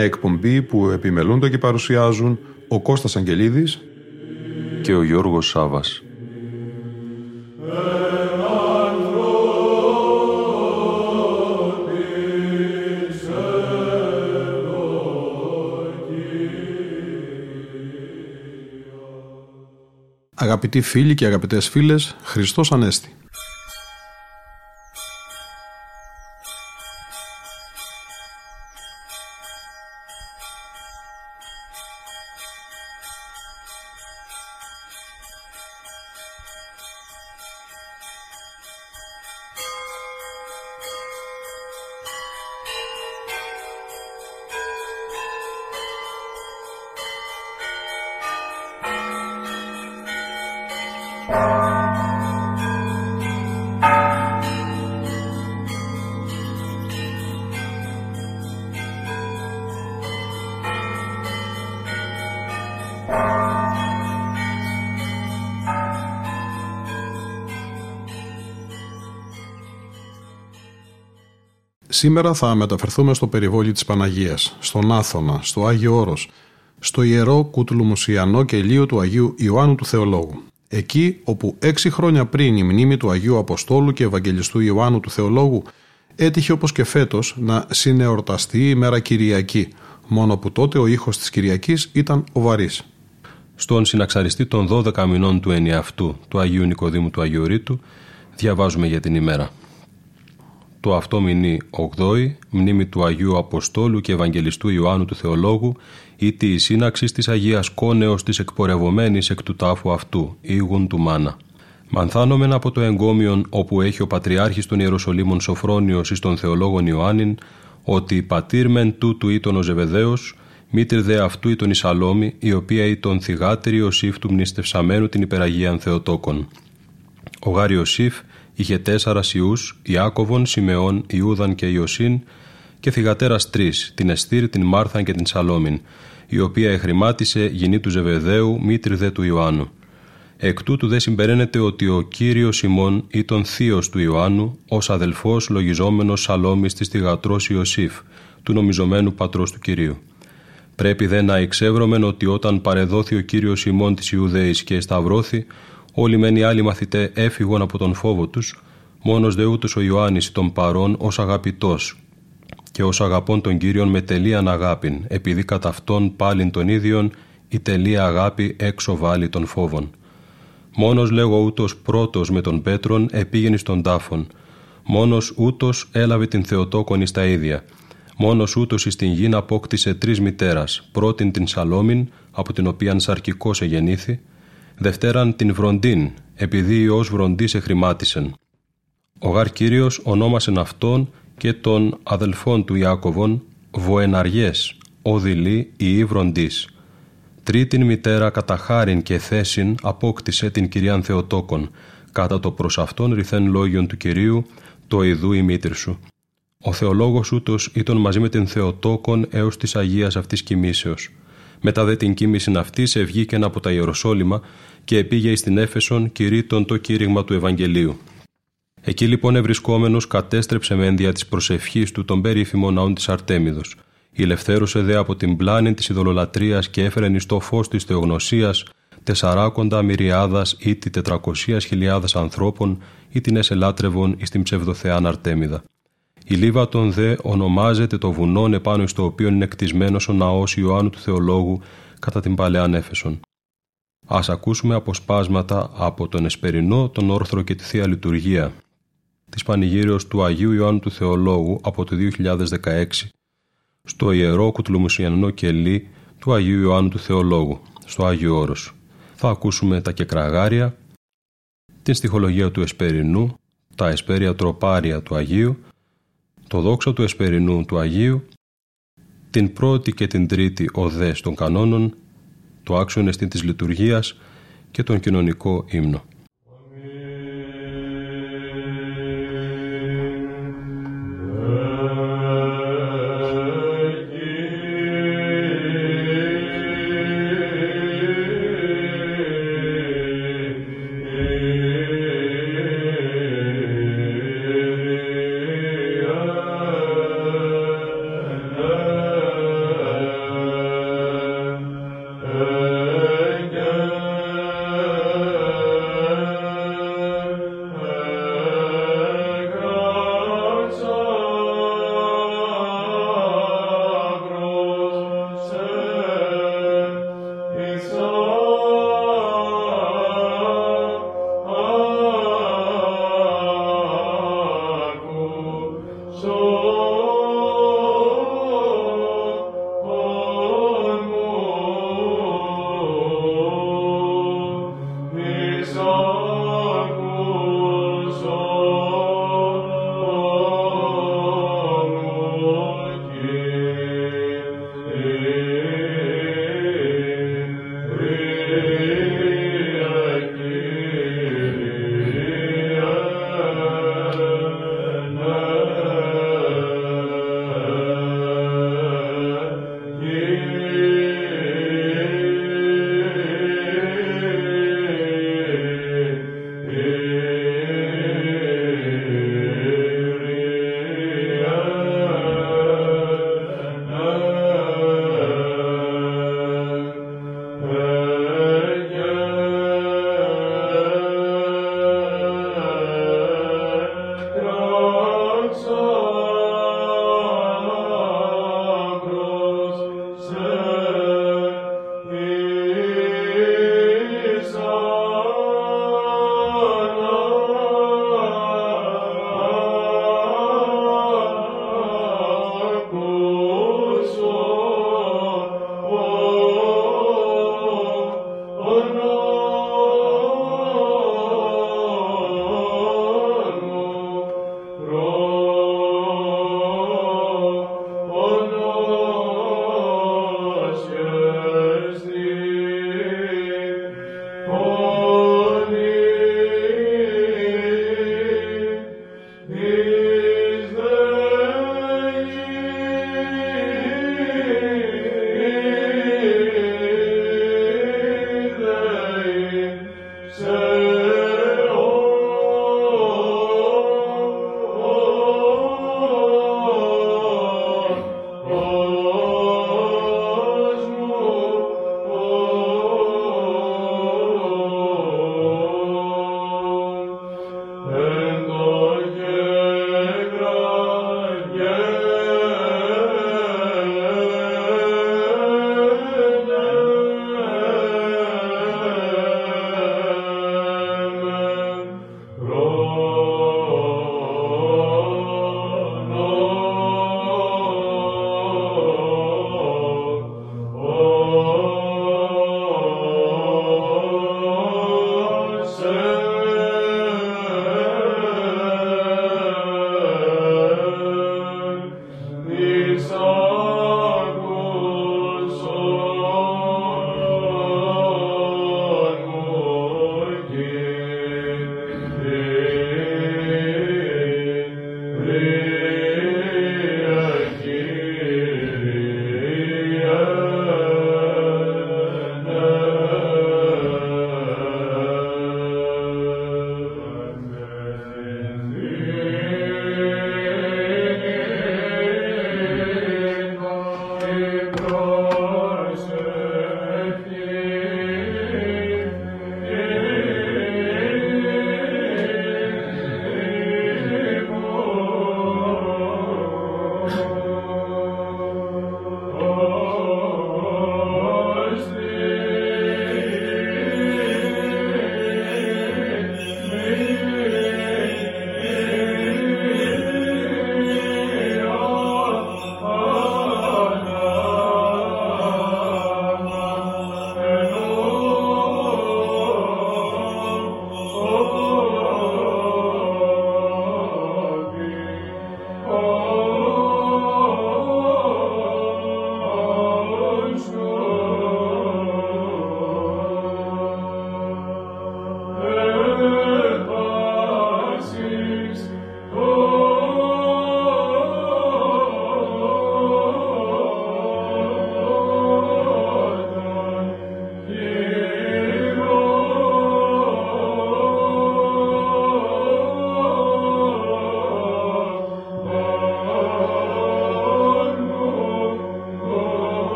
Μια εκπομπή που επιμελούνται και παρουσιάζουν ο Κώστας Αγγελίδης και ο Γιώργος Σάβας. Αγαπητοί φίλοι και αγαπητές φίλες, Χριστός Ανέστη. Σήμερα θα μεταφερθούμε στο περιβόλι της Παναγίας, στον Άθωνα, στο Άγιο Όρος, στο ιερό κουτλουμουσιανό κελίο του Αγίου Ιωάννου του Θεολόγου. Εκεί όπου έξι χρόνια πριν η μνήμη του Αγίου Αποστόλου και Ευαγγελιστού Ιωάννου του Θεολόγου έτυχε όπως και φέτος να συνεορταστεί η μέρα Κυριακή, μόνο που τότε ο ήχος της Κυριακής ήταν ο βαρύς. Στον συναξαριστή των 12 μηνών του ενιαυτού του Αγίου Νικοδήμου του Αγιορείτου διαβάζουμε για την ημέρα το αυτό μηνύ 8η, μνήμη του Αγίου Αποστόλου και Ευαγγελιστού Ιωάννου του Θεολόγου, ή τη σύναξης της Αγίας Κόνεω της εκπορευωμένης εκ του τάφου αυτού, ήγουν του μάνα. Μανθάνομεν από το εγκόμιον όπου έχει ο Πατριάρχης των Ιεροσολύμων Σοφρόνιος εις των Θεολόγων Ιωάννην, ότι πατήρ μεν τούτου ήταν ο Ζεβεδαίος, μήτρ δε αυτού ήταν η Σαλόμη, η οποία ήταν θυγάτερη Ιωσήφ του μνηστευσαμένου την υπεραγίαν Θεοτόκον. Ο Γάρι Ιωσήφ είχε τέσσερα ιούς, Ιάκωβον, Σιμεών, Ιούδαν και Ιωσήν, και θυγατέρας τρεις, την Εστήρ, την Μάρθαν και την Σαλόμιν, η οποία εχρημάτισε γυνή του Ζεβεδαίου, μήτρη δε του Ιωάννου. Εκ τούτου δε συμπεραίνεται ότι ο κύριος Σιμών ήταν θείος του Ιωάννου, ως αδελφός λογιζόμενος Σαλόμης της θυγατρός Ιωσήφ, του νομιζομένου πατρός του κυρίου. Πρέπει δε να εξεύρωμεν ότι όταν παρεδόθη ο κύριος Σιμών της Ιουδαίη και σταυρώθη, Όλοι μεν οι άλλοι μαθητέ έφυγαν από τον φόβο τους, μόνος δε ούτως ο Ιωάννης τον παρών ως αγαπητός και ως αγαπών τον Κύριον με τελείαν αγάπην, επειδή κατά αυτόν πάλιν τον ίδιον η τελεία αγάπη έξω βάλει των φόβων. Μόνος λέγω ούτως πρώτος με τον Πέτρον επήγαινε στον τάφον, μόνος ούτως έλαβε την Θεοτόκονη στα ίδια, μόνος ούτως εις την γην απόκτησε τρεις μητέρας, πρώτην την Σαλόμην, από την οποία σαρκικός εγεννήθη, Δευτέραν την Βροντίν, επειδή ως Βροντής εχρημάτισεν. Ο γάρ Κύριος ονόμασεν αυτόν και των αδελφών του Ιάκωβον Βοεναριές, οδηλή ή Βροντής. Τρίτην μητέρα κατά χάριν και θέσιν απόκτησε την Κυριάν Θεοτόκον, κατά το προς αυτόν ρηθέν λόγιον του Κυρίου, το ειδού η μήτρη σου. Ο θεολόγος ούτως ήταν μαζί με την Θεοτόκον έως της Αγίας αυτής κοιμήσεως. Μετά δε την κοίμηση αυτή ευγήκεν από τα Ιεροσόλυμα και επήγε στην Έφεσον κηρύττων το κήρυγμα του Ευαγγελίου. Εκεί λοιπόν ευρισκόμενος κατέστρεψε με ένδια της προσευχής του τον περίφημο ναόν της Αρτέμιδος. Ηλευθέρωσε δε από την πλάνη της ειδωλολατρίας και έφερε νηστό φως της θεογνωσίας τεσσαράκοντα μυριάδας ή τη τετρακοσίας χιλιάδας ανθρώπων ή την εσελάτρευον εις την ψευδοθεάν Αρτέμιδα. Η Λίβατον δε ονομάζεται το βουνόν επάνω στο οποίο είναι κτισμένος ο ναός Ιωάννου του Θεολόγου κατά την Παλαιάν Έφεσον. Ας ακούσουμε αποσπάσματα από τον Εσπερινό, τον Όρθρο και τη Θεία Λειτουργία της Πανηγύριος του Αγίου Ιωάννου του Θεολόγου από το 2016 στο Ιερό Κουτλουμουσιανό Κελί του Αγίου Ιωάννου του Θεολόγου, στο Άγιο Όρος. Θα ακούσουμε τα κεκραγάρια, την στοιχολογία του Εσπερινού, τα εσπέρια τροπάρια του Αγίου, το δόξα του εσπερινού του Αγίου, την πρώτη και την τρίτη οδές των κανόνων, το άξιον εστίν της λειτουργίας και τον κοινωνικό ύμνο.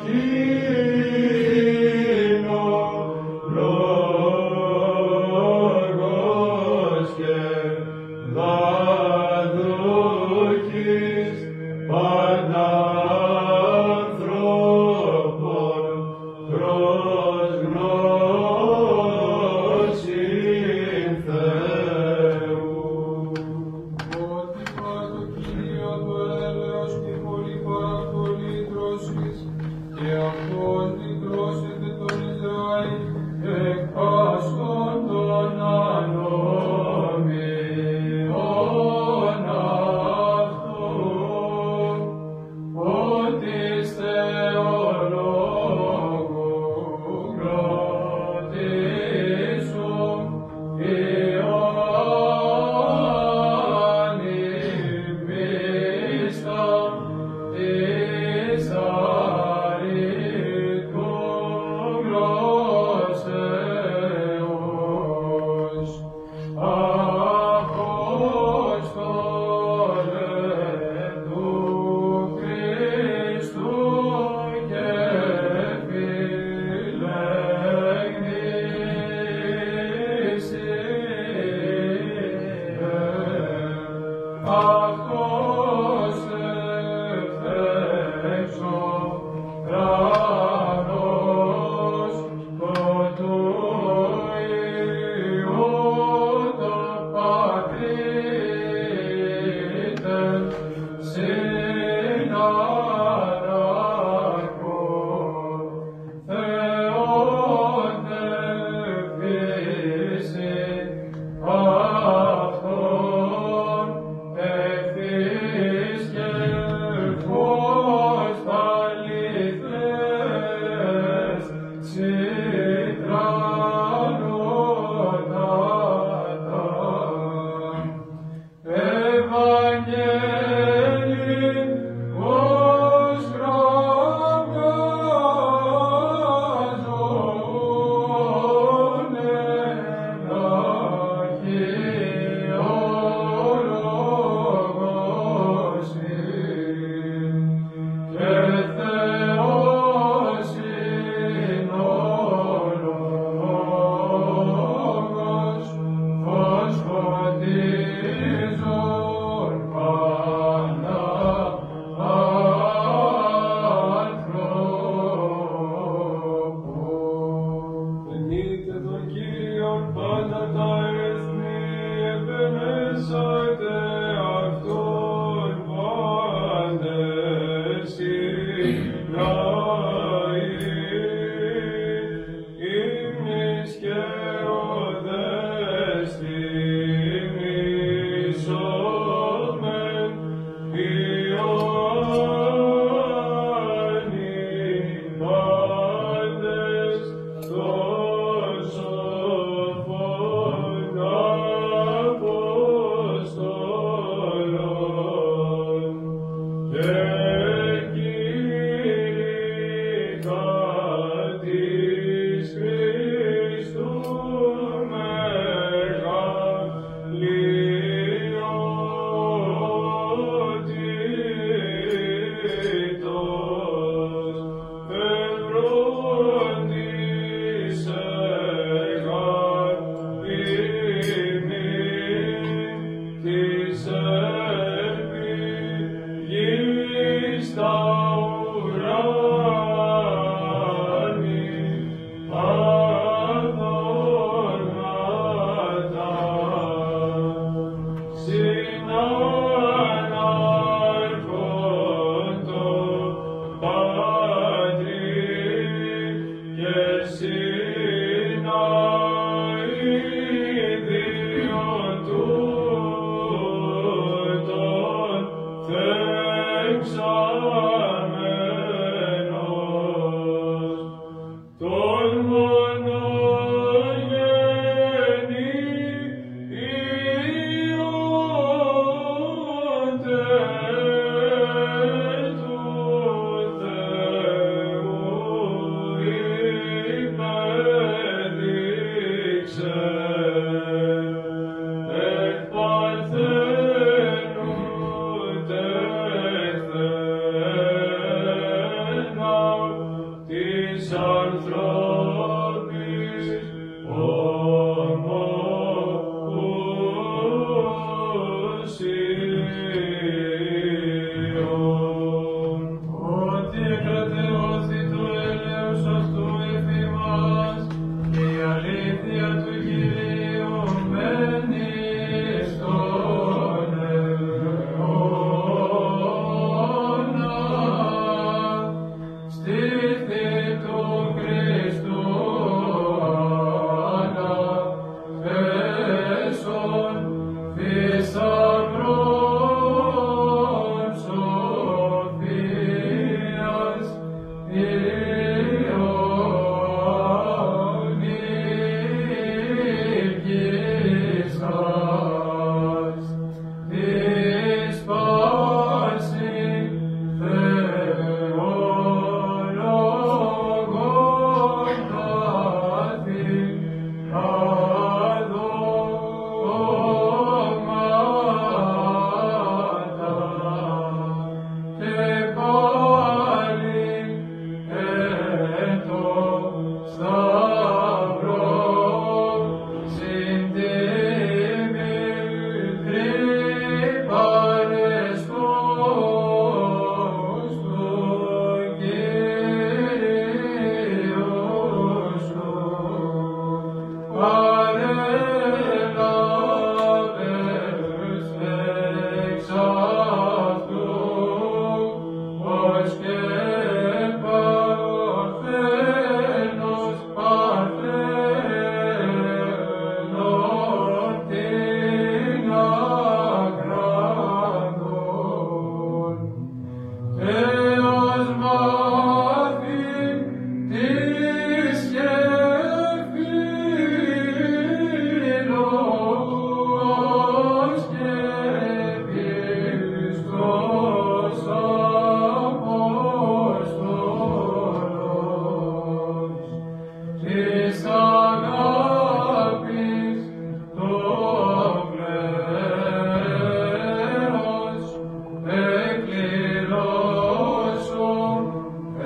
Jesus.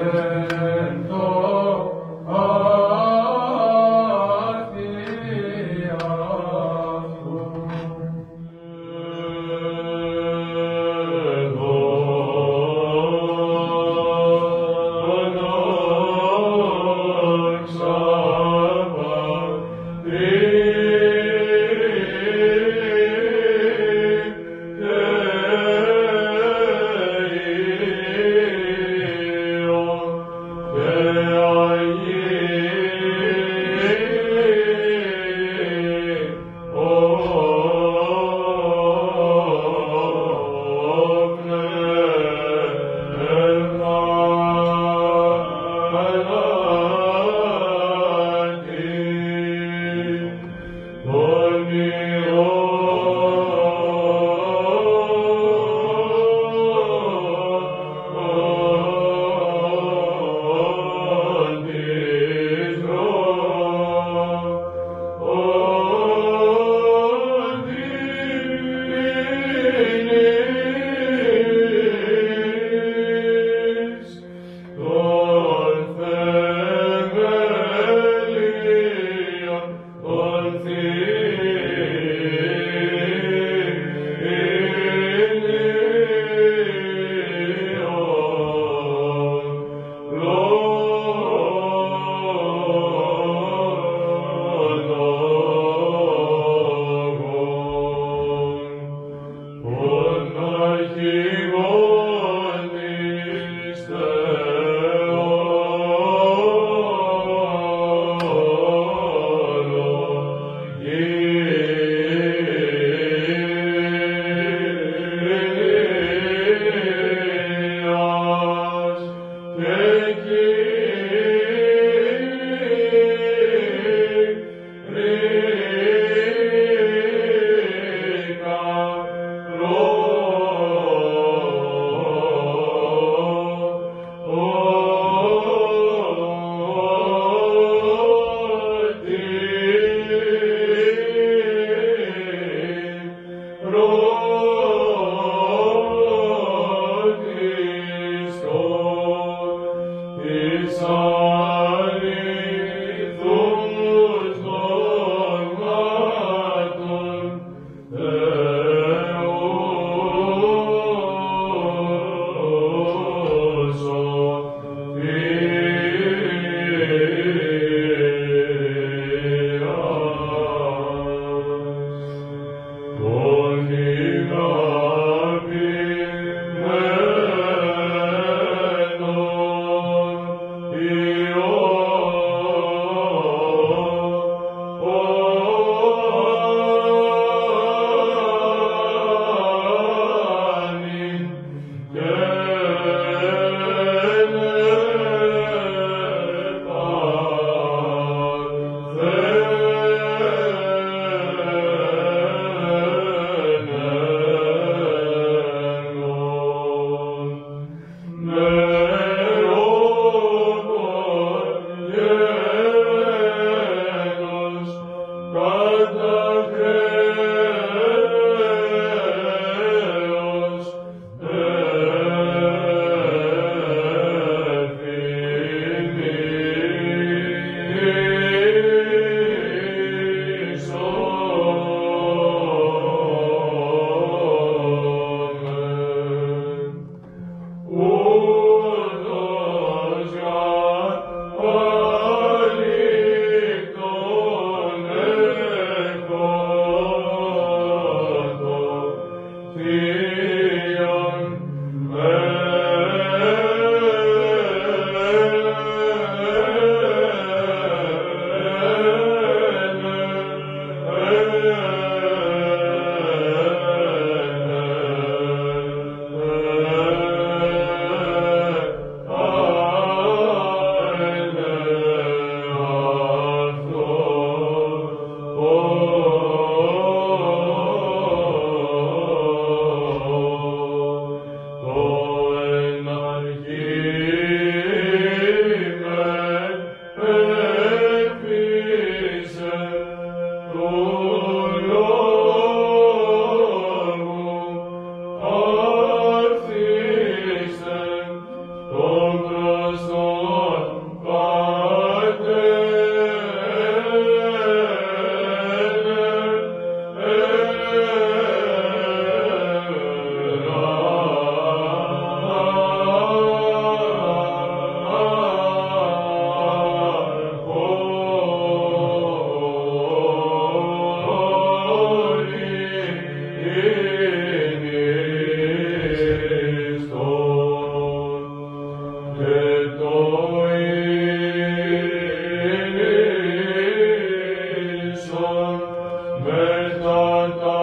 Εν God.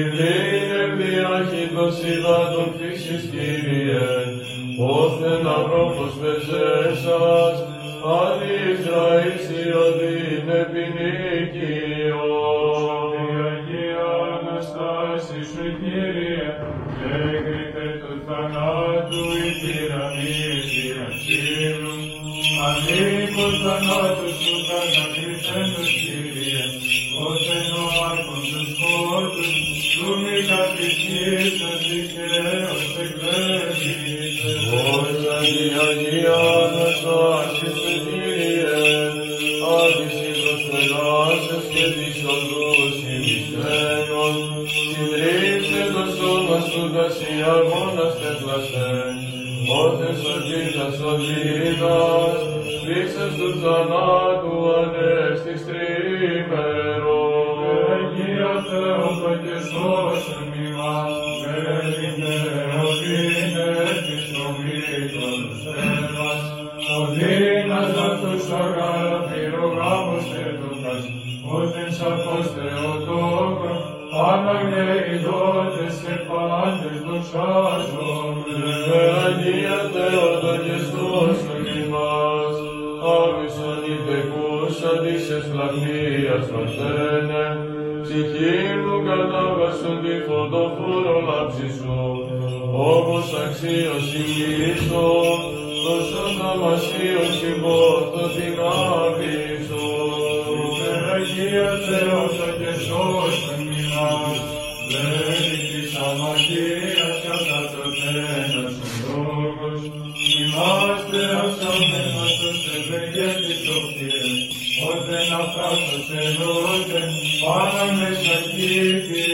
Υβλήνευ πυραχίδος υδάτων φύξης Κύριε, όθεν αυρόπος μεσές Είμαστε ασάμενος ως ευεργία της οφτήρες, ώστε να φτάσω σε λόγεν, πάνω με σακίτη,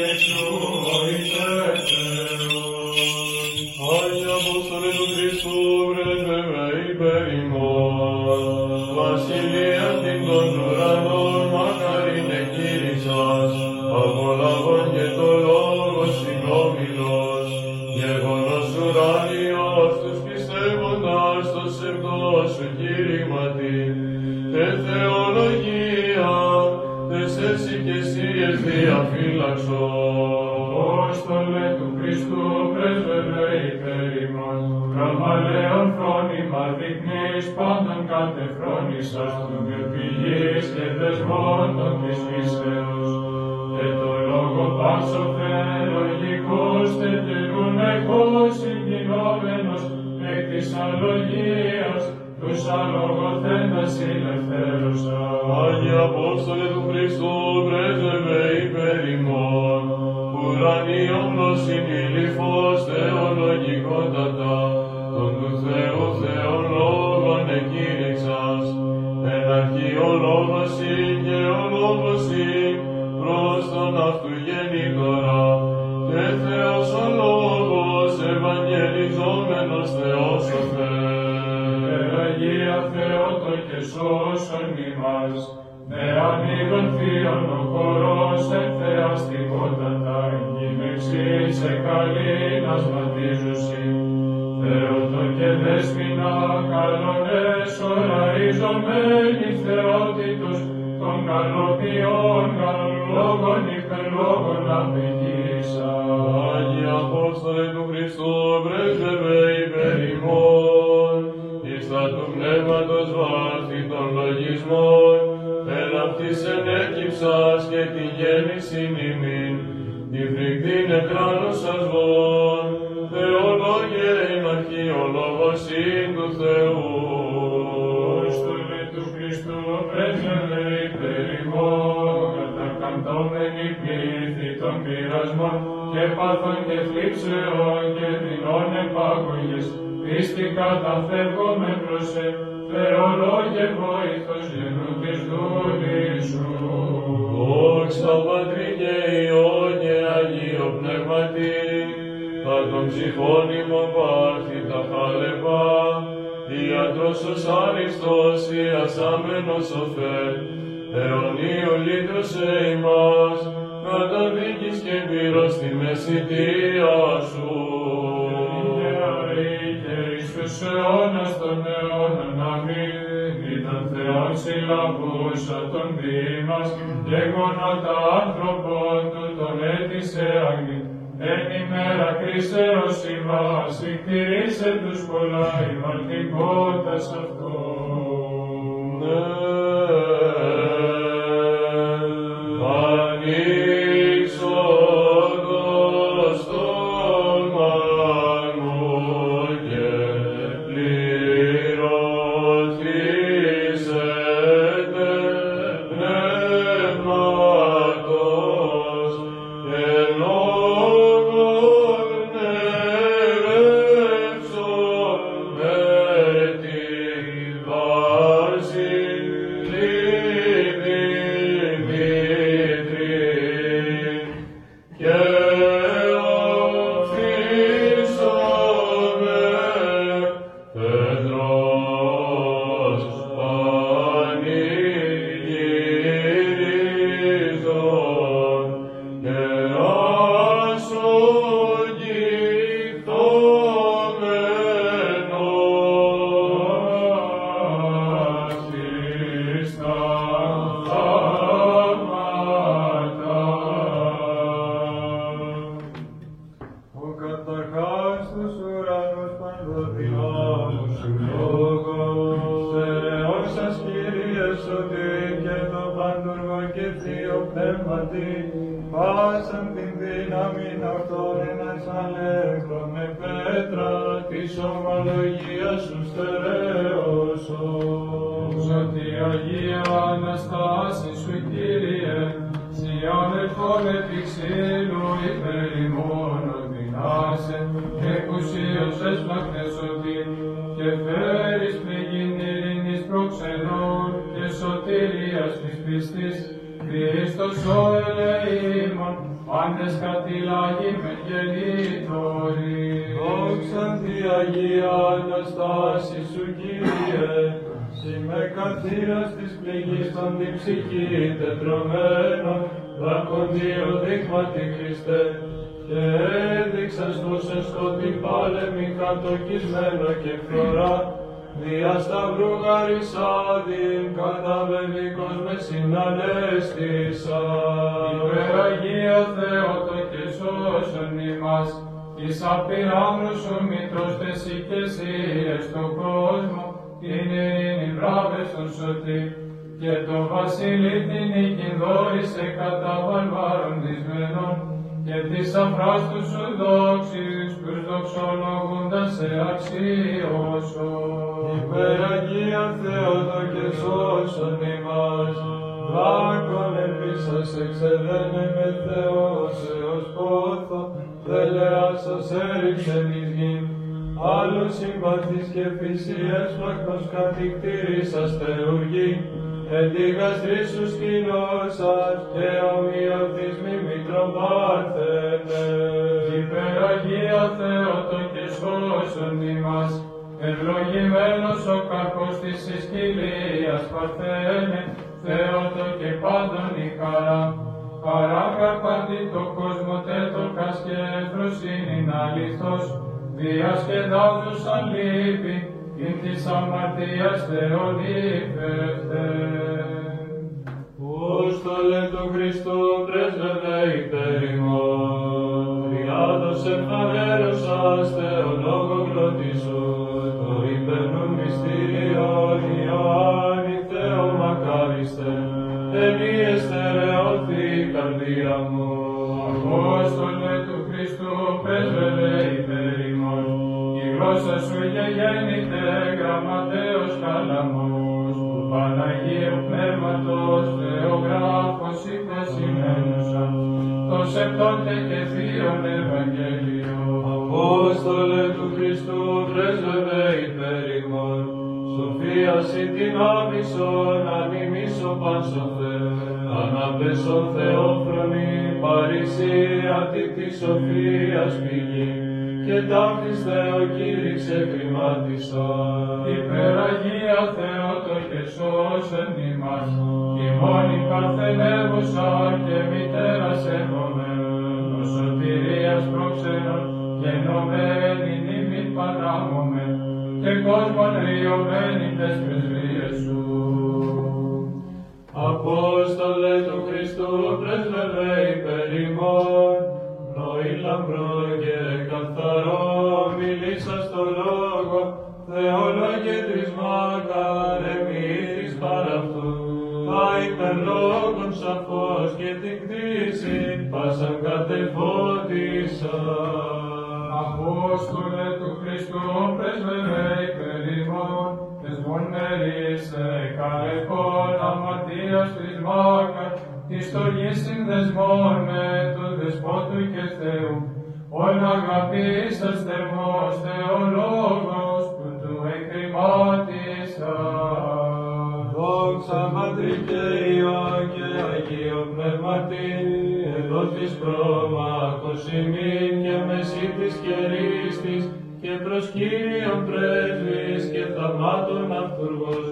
ανθρωπιών καλών λόγων ύφερ λόγων αφηγήσα. Άγιοι του Χριστού, πρέσβευε υπέρ ημών, εις τα του πνεύματος βάστη των λογισμών, εν αυτής ενέκυψας και τη γέννηση ημίν, τη φρικτή νεκράνωσας βόν, θλίψεω και δεινών επαγωγής, πίστη καταφεύγω με προσε, Θεολόγε βοήθος γενού της δούλης σου. Δόξα Πατρί και Αγίο Πνεύματι, θα τον ψυχών ημών πάρθη τα χάλεπα, ιατρός ως η ιασάμενος ο Θεός, αιωνίου λύτρωσε ημάς, καταδίκης και Κύρο στη μέση σου. Εις τους αιώνας των αιώνων αμήν, ήταν Θεόν συλλαβούσα τον δήμας, γεγονότα άνθρωπον του τον έτησε αγνή. Εν ημέρα κρίσεως η βάση, κτηρίσε τους πολλά, ημαρτικότας αυτόν. Συνανέστησα. Υπεραγία Θεότο και σώσον ημάς, εις απειράμνους σου μητρός τεσί και εσύ στον κόσμο, την ειρήνη βράβευσον σωτή, και το βασίλη την οίκην δόρισε κατά βαρβάρων δυσμένων, και της αφράστους σου δόξης, τους δοξολογούντας σε αξίωσο. Υπεραγία Θεότο και σώσον ημάς, δάκον ελπίσας εξεδένε με Θεός έως πόθο, δελεάς σας έριξεν εις γην, άλλος συμπαθής και φύση έσπλακτος κατηκτήρησας θεουργή, εν τη γαστρή σου σκηνώσας και ομοιωθείς μη μήτρον πάρθενε. Υπεραγία Θεότο και σώσον ημάς, ευλογημένος ο καρπός της ισκυλίας Παρθένε, Θεότο και πάντων η χαρά. Χαρά καρπάτη το κόσμο τέτοκας και ευφροσύνην αλήθως, διασκεδάζουσαν λύπη, ειν της αμαρτίας θεολήφευτε. Πώς το λέει το Χριστό πρέσβευε υπέρ ημών, Τριάδος ευχαρέρωσας θεολόγο γλωτήσου, το υπερνούν μυστήριον Ιωάννη Θεό μακάριστε, ενή εστερεώθη η καρδία μου. Απόστολε του Χριστού πρέσβευε υπέρ ημών, η γλώσσα σου γεγέννηται γραμματέος καλαμός, του Παναγίου Πνεύματος Θεογράφος υπεσημένουσαν, το σεπτόντε και θείον Ευαγγέλιο. Απόστολε του Χριστού πρέσβευε υπέρ ημών, Σοφία συν την άμυσον, ανημίσο πάνσοθε, αναπέσον Θεόφρονη, παρησία τη της σοφίας πηγή, και ταύτης Θεό κήρυξε χρημάτισα. Υπεραγία Θεότο και σώσεν ημάς, η μόνη παρθενεύουσα και μητέρας σέβομαι, το σωτηρίας προξένων, γενομένη νήμη παράμομαι, και κόσμον ριωμένη τες πρεσβείες σου. Απόστολε του Χριστού πρέσβευε υπέρ ημών, πνοή λαμπρό και καθαρό, μιλήσα στο λόγο, Θεολόγε της μάκαρ, εμείς παρ' αυτού, τα υπερλόγων σαφώς και την κτήση, πάσαν κατεφώτισα. Απόστολε του Χριστού πρέσβευε υπέρ ημών, τες μονερίσε καλεπών αμαρτίας της μάκας, της στολής συνδεσμών με του Δεσπότου και Θεού, όν αγαπήσας θερμός Θεολόγος που του εκκριμάτισα. Δόξα Πατρί και Υιό και Αγίο Πνεύματι, εδόθης πρόμαχος ημίν και μεσή της κερίστης, και προς Κύριον πρέσβης και θαυμάτων αυτούργος,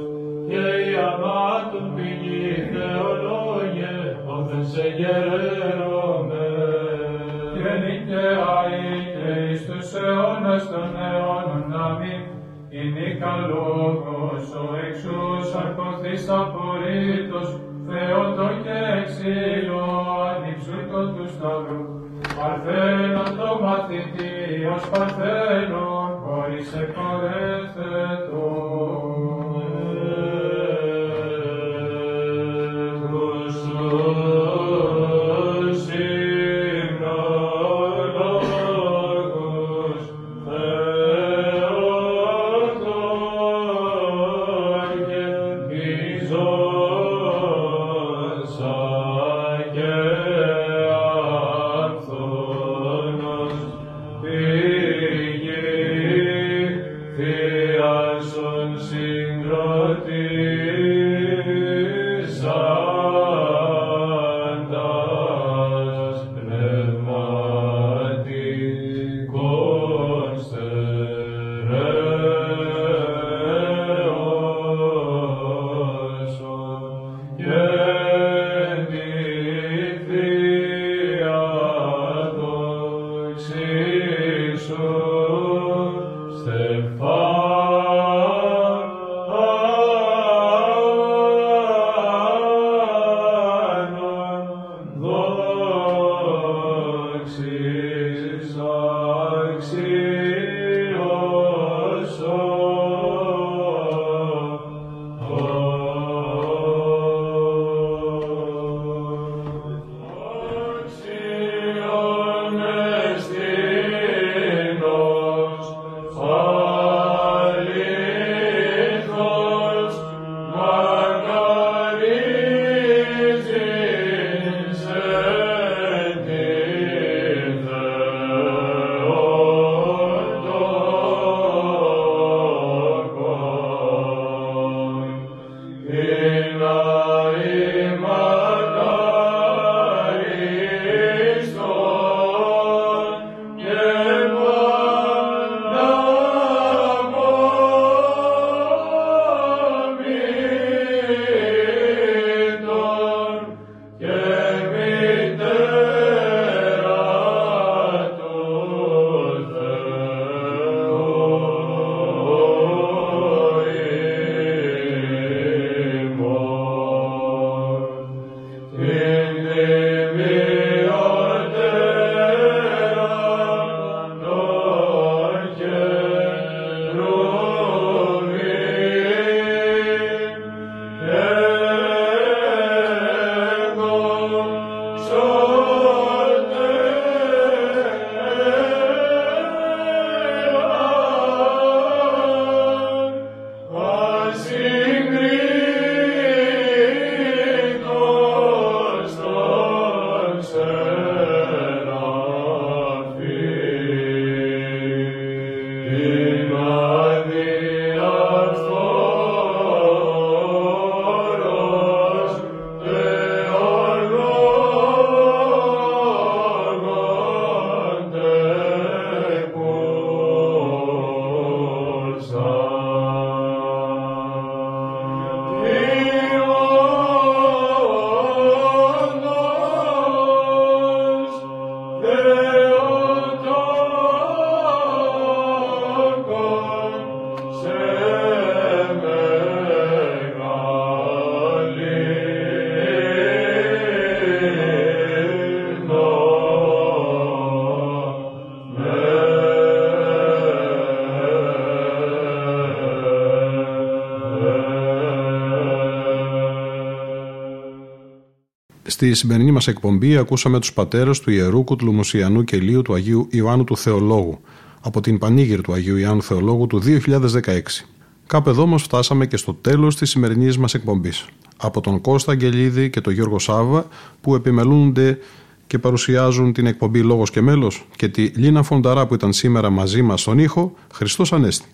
και η αμάτων πηγή Θεολόγε, όθεν σε γερέρωμε. Και νικαιάη και εις τους αιώνας των αιώνων αμήν, είναι καλόγος ο εξούς αρκωθής απορρίτως, Θεότο και εξήλω ανυψούτο τους σταυρούς. Παρθένον το μαθητή ως παρθένον, χωρίς εκορέθετο. Στη σημερινή μας εκπομπή ακούσαμε τους πατέρες του ιερού κουτλουμουσιανού κελίου του Αγίου Ιωάννου του Θεολόγου από την Πανήγυρη του Αγίου Ιωάννου Θεολόγου του 2016. Κάπου εδώ όμως φτάσαμε και στο τέλος της σημερινής μας εκπομπής. Από τον Κώστα Αγγελίδη και τον Γιώργο Σάβα που επιμελούνται και παρουσιάζουν την εκπομπή Λόγος και Μέλος και τη Λίνα Φονταρά που ήταν σήμερα μαζί μας στον ήχο Χριστός Ανέστη.